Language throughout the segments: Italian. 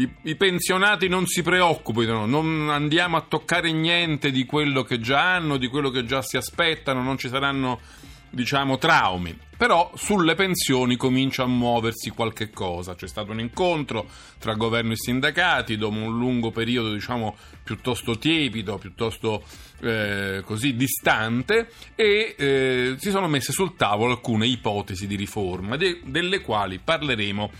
i, i pensionati non si preoccupino, non andiamo a toccare niente di quello che già hanno, di quello che già si aspettano, non ci saranno diciamo traumi. Però sulle pensioni comincia a muoversi qualche cosa. C'è stato un incontro tra governo e sindacati dopo un lungo periodo, diciamo, piuttosto tiepido, piuttosto eh, così distante, e eh, si sono messe sul tavolo alcune ipotesi di riforma, de- delle quali parleremo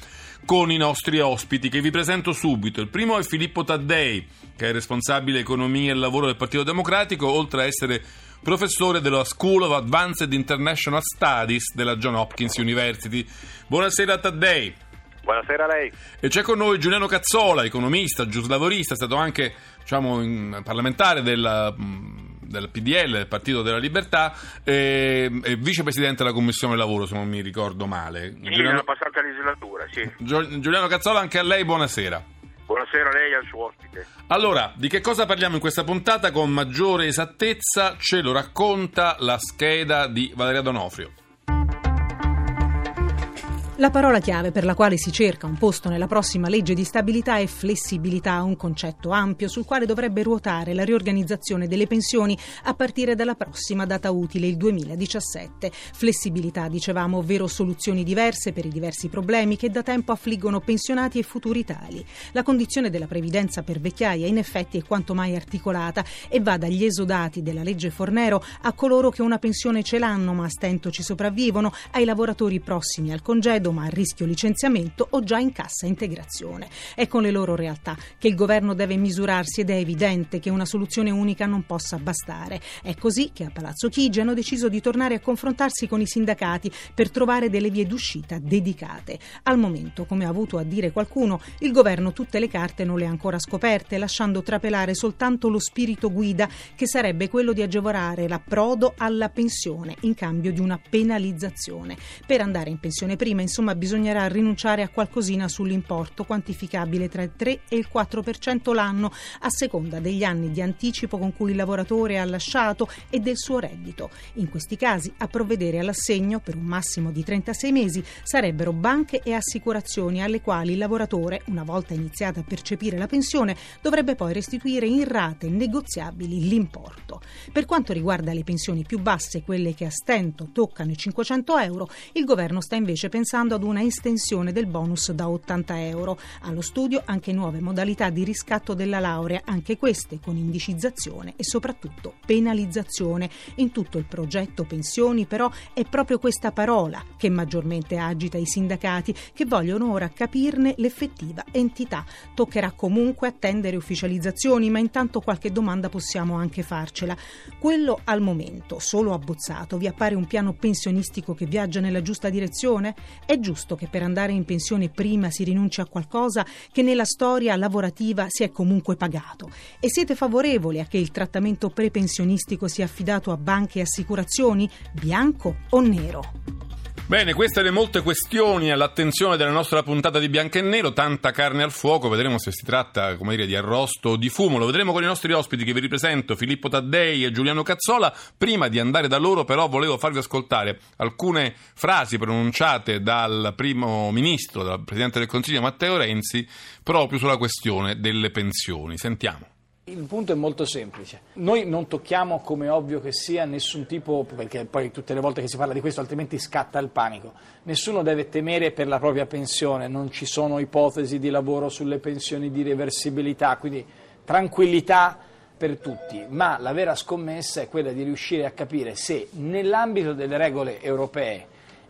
con i nostri ospiti che vi presento subito. Il primo è Filippo Taddei, che è responsabile economia e lavoro del Partito Democratico, oltre a essere professore della School of Advanced International Studies della John Hopkins University. Buonasera Taddei. Buonasera a lei. E c'è con noi Giuliano Cazzola, economista, giuslavorista, è stato anche diciamo, parlamentare della, del PDL, del Partito della Libertà, e, e, vicepresidente della Commissione Lavoro, se non mi ricordo male. Sì, Giuliano... nella passata legislatura, sì. Giuliano Cazzola, anche a lei buonasera. Buonasera a lei e al suo ospite. Allora, di che cosa parliamo in questa puntata con maggiore esattezza? Ce lo racconta la scheda di Valeria Donofrio. La parola chiave per la quale si cerca un posto nella prossima legge di stabilità è flessibilità, un concetto ampio sul quale dovrebbe ruotare la riorganizzazione delle pensioni a partire dalla prossima data utile, il 2017. Flessibilità, dicevamo, ovvero soluzioni diverse per i diversi problemi che da tempo affliggono pensionati e futuri tali. La condizione della previdenza per vecchiaia in effetti è quanto mai articolata e va dagli esodati della legge Fornero a coloro che una pensione ce l'hanno ma a stento ci sopravvivono, ai lavoratori prossimi al congedo ma a rischio licenziamento o già in cassa integrazione. È con le loro realtà che il governo deve misurarsi ed è evidente che una soluzione unica non possa bastare. È così che a Palazzo Chigi hanno deciso di tornare a confrontarsi con i sindacati per trovare delle vie d'uscita dedicate. Al momento, come ha avuto a dire qualcuno, il governo tutte le carte non le ha ancora scoperte, lasciando trapelare soltanto lo spirito guida che sarebbe quello di agevolare l'approdo alla pensione in cambio di una penalizzazione. Per andare in pensione prima, insomma, insomma bisognerà rinunciare a qualcosina sull'importo quantificabile tra il 3 e il 4% l'anno a seconda degli anni di anticipo con cui il lavoratore ha lasciato e del suo reddito. In questi casi a provvedere all'assegno per un massimo di 36 mesi sarebbero banche e assicurazioni alle quali il lavoratore, una volta iniziata a percepire la pensione, dovrebbe poi restituire in rate negoziabili l'importo. Per quanto riguarda le pensioni più basse, quelle che a stento toccano i 500 euro, il governo sta invece pensando pensando ad una estensione del bonus da 80 euro. Allo studio anche nuove modalità di riscatto della laurea, anche queste con indicizzazione e soprattutto penalizzazione. In tutto il progetto pensioni però è proprio questa parola che maggiormente agita i sindacati che vogliono ora capirne l'effettiva entità. Toccherà comunque attendere ufficializzazioni, ma intanto qualche domanda possiamo anche farcela. Quello al momento, solo abbozzato, vi appare un piano pensionistico che viaggia nella giusta direzione? È giusto che per andare in pensione prima si rinunci a qualcosa che nella storia lavorativa si è comunque pagato? E siete favorevoli a che il trattamento prepensionistico sia affidato a banche e assicurazioni, bianco o nero? Bene, queste le molte questioni all'attenzione della nostra puntata di Bianco e Nero, tanta carne al fuoco, vedremo se si tratta, come dire, di arrosto o di fumo, lo vedremo con i nostri ospiti che vi ripresento, Filippo Taddei e Giuliano Cazzola. Prima di andare da loro però volevo farvi ascoltare alcune frasi pronunciate dal primo ministro, dal Presidente del Consiglio Matteo Renzi, proprio sulla questione delle pensioni. Sentiamo. Il punto è molto semplice. Noi non tocchiamo, come ovvio che sia, nessun tipo, perché poi tutte le volte che si parla di questo altrimenti scatta il panico, nessuno deve temere per la propria pensione, non ci sono ipotesi di lavoro sulle pensioni di reversibilità, quindi tranquillità per tutti, ma la vera scommessa è quella di riuscire a capire se nell'ambito delle regole europee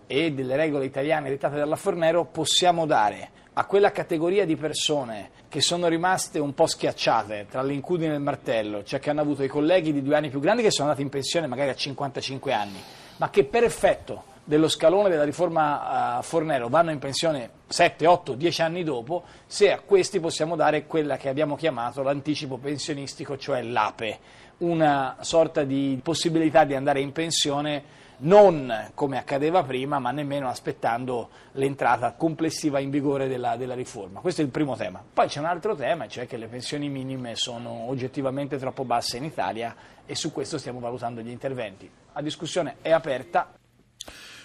e delle regole italiane dettate dalla Fornero possiamo dare a quella categoria di persone che sono rimaste un po' schiacciate tra l'incudine e il martello, cioè che hanno avuto i colleghi di due anni più grandi che sono andati in pensione magari a 55 anni, ma che per effetto dello scalone della riforma uh, Fornero vanno in pensione 7, 8, 10 anni dopo, se a questi possiamo dare quella che abbiamo chiamato l'anticipo pensionistico, cioè l'APE, una sorta di possibilità di andare in pensione non come accadeva prima, ma nemmeno aspettando l'entrata complessiva in vigore della, della, riforma. Questo è il primo tema. Poi c'è un altro tema, cioè che le pensioni minime sono oggettivamente troppo basse in Italia e su questo stiamo valutando gli interventi. La discussione è aperta,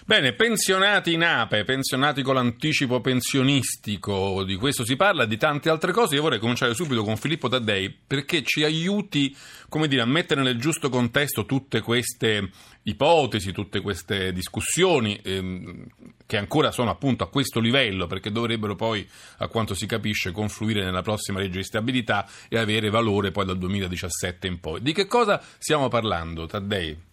Bene, pensionati in ape, pensionati con l'anticipo pensionistico, di questo si parla, di tante altre cose. Io vorrei cominciare subito con Filippo Taddei perché ci aiuti, come dire, a mettere nel giusto contesto tutte queste ipotesi, tutte queste discussioni ehm, che ancora sono appunto a questo livello perché dovrebbero poi, a quanto si capisce, confluire nella prossima legge di stabilità e avere valore poi dal 2017 in poi. Di che cosa stiamo parlando, Taddei?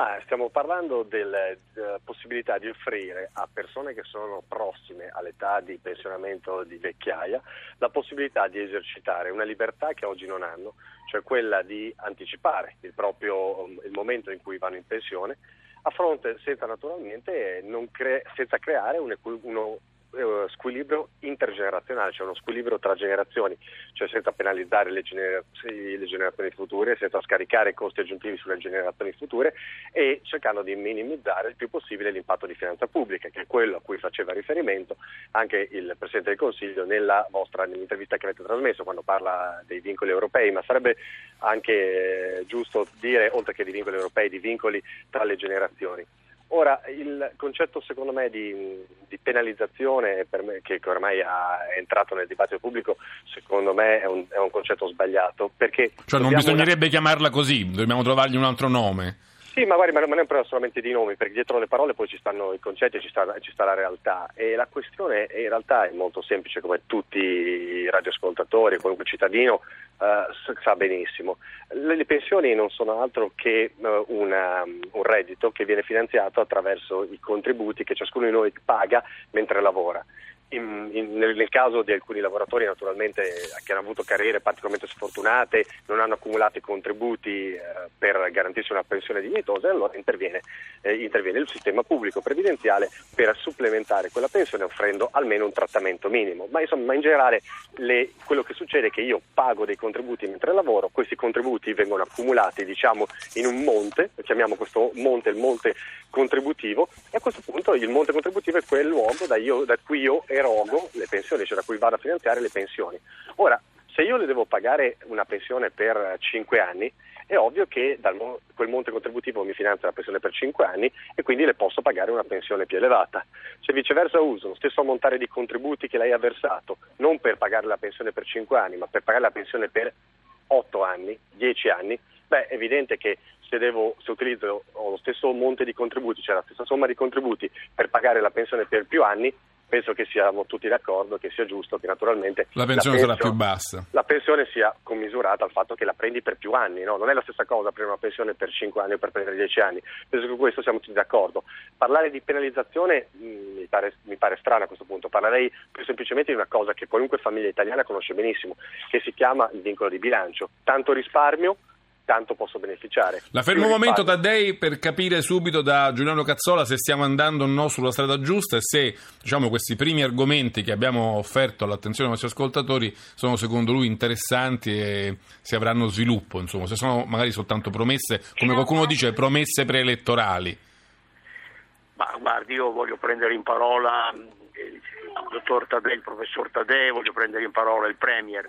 Ah, stiamo parlando della possibilità di offrire a persone che sono prossime all'età di pensionamento di vecchiaia la possibilità di esercitare una libertà che oggi non hanno, cioè quella di anticipare il proprio il momento in cui vanno in pensione a fronte senza naturalmente cre- senza creare un, uno eh, squilibrio intergenerazionale, cioè uno squilibrio tra generazioni, cioè senza penalizzare le, gener- le, generazioni future, senza scaricare costi aggiuntivi sulle generazioni future e cercando di minimizzare il più possibile l'impatto di finanza pubblica, che è quello a cui faceva riferimento anche il Presidente del Consiglio nella vostra, nell'intervista che avete trasmesso quando parla dei vincoli europei, ma sarebbe anche eh, giusto dire, oltre che di vincoli europei, di vincoli tra le generazioni. Ora, il concetto secondo me di, di penalizzazione me, che, ormai è entrato nel dibattito pubblico, secondo me è un, è un concetto sbagliato. Cioè non bisognerebbe una... chiamarla così, dobbiamo trovargli un altro nome. Sì, magari, ma non è un problema solamente di nomi, perché dietro le parole poi ci stanno i concetti e ci ci sta la realtà. E la questione in realtà è molto semplice, come tutti i radioascoltatori, qualunque cittadino uh, sa benissimo. Le, le, pensioni non sono altro che uh, una, un reddito che viene finanziato attraverso i contributi che ciascuno di noi paga mentre lavora. In, in, nel caso di alcuni lavoratori naturalmente che hanno avuto carriere particolarmente sfortunate, non hanno accumulato i contributi eh, per garantirsi una pensione dignitosa, allora interviene, eh, interviene, il sistema pubblico previdenziale per supplementare quella pensione offrendo almeno un trattamento minimo. Ma insomma in generale le, quello che succede è che io pago dei contributi mentre lavoro, questi contributi vengono accumulati diciamo in un monte, chiamiamo questo monte il monte contributivo e a questo punto il monte contributivo è quel luogo da, io, da cui io erogo le pensioni, cioè da cui vado a finanziare le pensioni. Ora, se io le devo pagare una pensione per 5 anni, è ovvio che dal, quel monte contributivo mi finanzia la pensione per 5 anni e quindi le posso pagare una pensione più elevata. Se viceversa uso lo stesso ammontare di contributi che lei ha versato, non per pagare la pensione per 5 anni, ma per pagare la pensione per 8 anni, 10 anni, beh, è evidente che se, devo, se utilizzo lo stesso monte di contributi, cioè la stessa somma di contributi per pagare la pensione per più anni, penso che siamo tutti d'accordo che sia giusto che naturalmente la pensione, la pensione sarà più bassa. La pensione sia commisurata al fatto che la prendi per più anni, no? non è la stessa cosa prendere una pensione per 5 anni o per prendere 10 anni. Penso che su questo siamo tutti d'accordo. Parlare di penalizzazione mh, mm, mi, pare, mi pare strano a questo punto, parlerei più semplicemente di una cosa che qualunque famiglia italiana conosce benissimo, che si chiama il vincolo di bilancio. Tanto risparmio tanto posso beneficiare. La fermo un momento Taddei per capire subito da Giuliano Cazzola se stiamo andando o no sulla strada giusta e se diciamo, questi primi argomenti che abbiamo offerto all'attenzione dei nostri ascoltatori sono secondo lui interessanti e se avranno sviluppo, insomma, se sono magari soltanto promesse, come qualcuno dice, promesse preelettorali. Ma guardi, io voglio prendere in parola il dottor Tadei, il professor Tadei, voglio prendere in parola il Premier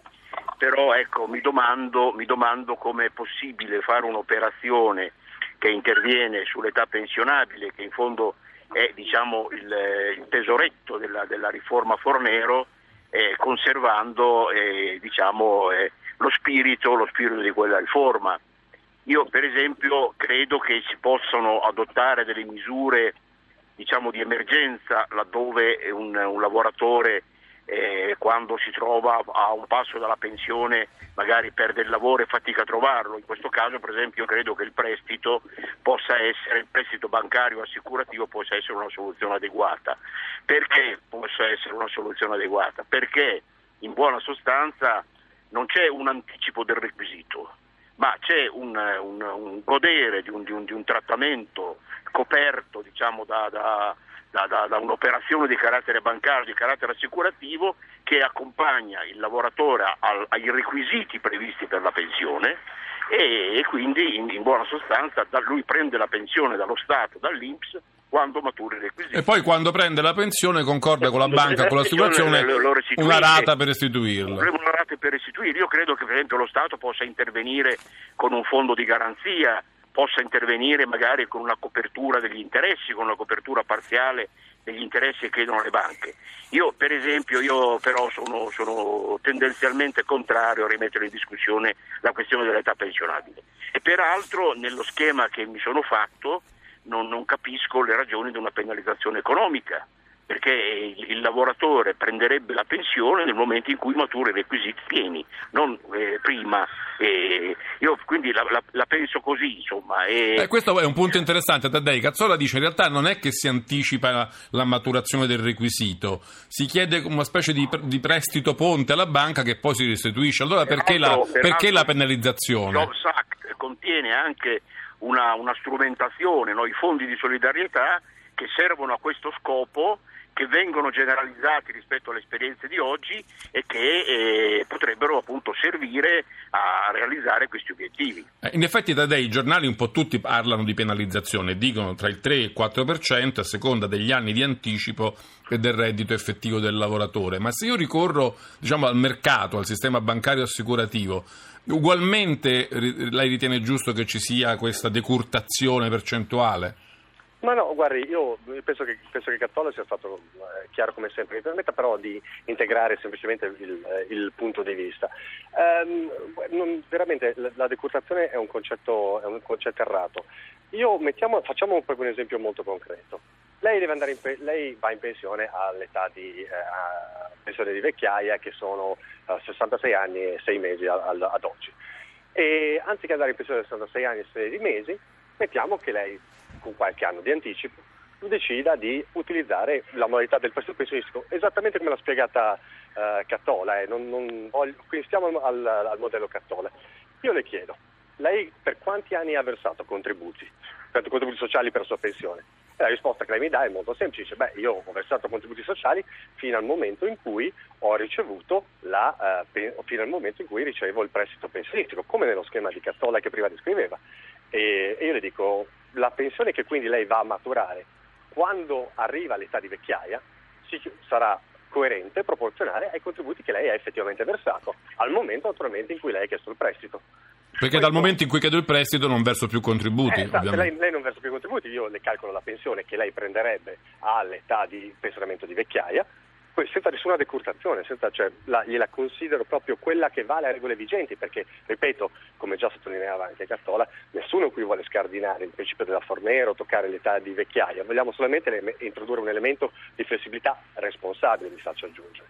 però ecco, mi domando, mi domando come è possibile fare un'operazione che interviene sull'età pensionabile, che in fondo è diciamo, il, il, tesoretto della, della, riforma Fornero, eh, conservando eh, diciamo, eh, lo, spirito, lo spirito di quella riforma. Io per esempio credo che si possano adottare delle misure diciamo, di emergenza laddove un, un lavoratore eh, quando si trova a un passo dalla pensione magari perde il lavoro e fatica a trovarlo. In questo caso per esempio credo che il prestito possa essere, il prestito bancario assicurativo possa essere una soluzione adeguata. Perché possa essere una soluzione adeguata? Perché in buona sostanza non c'è un anticipo del requisito, ma c'è un, un, un godere di un, di, di un, trattamento coperto diciamo, da, da da, da, da, un'operazione di carattere bancario, di carattere assicurativo che accompagna il lavoratore al, ai requisiti previsti per la pensione e, e quindi in, in, buona sostanza da, lui prende la pensione dallo Stato, dall'Inps quando maturi i requisiti. E poi quando prende la pensione concorda con la banca, con l'assicurazione, una rata per restituirla. Una rata per restituire. Io credo che per esempio lo Stato possa intervenire con un fondo di garanzia possa intervenire magari con una copertura degli interessi, con una copertura parziale degli interessi che chiedono le banche. Io per esempio io però sono, sono tendenzialmente contrario a rimettere in discussione la questione dell'età pensionabile e peraltro nello schema che mi sono fatto non, non capisco le ragioni di una penalizzazione economica perché il lavoratore prenderebbe la pensione nel momento in cui matura i requisiti pieni, non eh, prima. Eh, io quindi la, la, la, penso così, insomma. E... Eh, questo è un punto interessante, Taddei. Cazzola dice in realtà non è che si anticipa la, la maturazione del requisito, si chiede una specie di, di, prestito ponte alla banca che poi si restituisce. Allora perché, la, perché la penalizzazione? Il Jobs Act contiene anche una, una strumentazione, no? i fondi di solidarietà che servono a questo scopo che vengono generalizzati rispetto alle esperienze di oggi e che eh, potrebbero appunto servire a realizzare questi obiettivi. Eh, in effetti da dei giornali un po' tutti parlano di penalizzazione, dicono tra il 3 e il 4% a seconda degli anni di anticipo e del reddito effettivo del lavoratore. Ma se io ricorro diciamo, al mercato, al sistema bancario assicurativo, ugualmente lei ritiene giusto che ci sia questa decurtazione percentuale? Ma no, guardi, io penso che, penso che Cattola sia stato eh, chiaro come sempre, mi permetta però di integrare semplicemente il, eh, il punto di vista. Um, non, veramente la decurtazione è un concetto, è un concetto errato. Mettiamo, facciamo proprio un esempio molto concreto. Lei, in, lei, va in pensione all'età di eh, pensione di vecchiaia che sono uh, 66 anni e 6 mesi al, ad oggi. E anziché andare in pensione a 66 anni e 6 mesi, mettiamo che lei con qualche anno di anticipo, decida di utilizzare la modalità del prestito pensionistico, esattamente come l'ha spiegata eh, Cattola, eh, non, non voglio, quindi stiamo al, al, modello Cattola. Io le chiedo, lei per quanti anni ha versato contributi, contributi sociali per la sua pensione? E la risposta che lei mi dà è molto semplice, beh io ho versato contributi sociali fino al momento in cui ho ricevuto la, eh, fino al momento in cui ricevo il prestito pensionistico, come nello schema di Cattola che prima descriveva. E, io le dico, la pensione che quindi lei va a maturare quando arriva all'età di vecchiaia sarà coerente, proporzionale ai contributi che lei ha effettivamente versato, al momento naturalmente in cui lei ha chiesto il prestito. Perché Poi, dal momento in cui chiedo il prestito non verso più contributi. Eh, esatto, lei, lei, non versa più contributi, io le calcolo la pensione che lei prenderebbe all'età di pensionamento di vecchiaia, senza nessuna decurtazione, senza, cioè, la, gliela considero proprio quella che vale a regole vigenti, perché, ripeto, come già sottolineava anche Cattola, nessuno qui vuole scardinare il principio della fornera o toccare l'età di vecchiaia, vogliamo solamente introdurre un elemento di flessibilità responsabile, vi faccio aggiungere.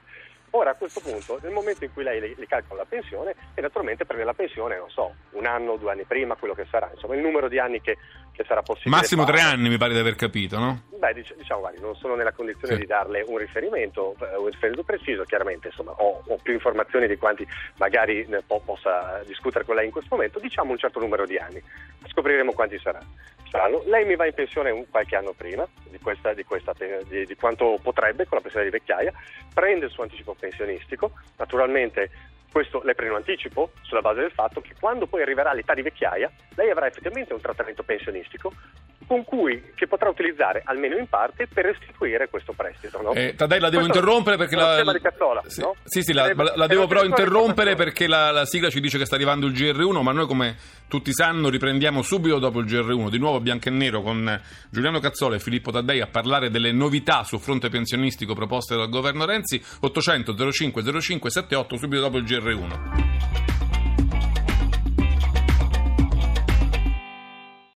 Ora a questo punto, nel momento in cui lei le, le calcola la pensione, e naturalmente prende la pensione, non so, un anno due anni prima, quello che sarà, insomma, il numero di anni che, che sarà possibile. Massimo fare. tre anni, mi pare di aver capito, no? Beh, dic- diciamo, guardi, non sono nella condizione sì. di darle un riferimento, eh, un riferimento preciso, chiaramente, insomma, ho, ho più informazioni di quanti magari ne po- possa discutere con lei in questo momento, diciamo un certo numero di anni, scopriremo quanti saranno. saranno. Lei mi va in pensione un, qualche anno prima di, questa, di, questa, di, di quanto potrebbe con la pensione di vecchiaia, prende il suo anticipo pensionistico, naturalmente questo le prende un anticipo sulla base del fatto che quando poi arriverà all'età di vecchiaia lei avrà effettivamente un trattamento pensionistico con cui, che potrà utilizzare almeno in parte per restituire questo prestito. No? Eh, Tadei la devo questo interrompere perché la, Cazzola, sì, no? sì, sì, la, la, la devo però interrompere perché la, la, sigla ci dice che sta arrivando il GR1, ma noi come tutti sanno riprendiamo subito dopo il GR1, di nuovo bianco e nero con Giuliano Cazzola e Filippo Taddei a parlare delle novità sul fronte pensionistico proposte dal governo Renzi, 800 05 05 78 subito dopo il GR1.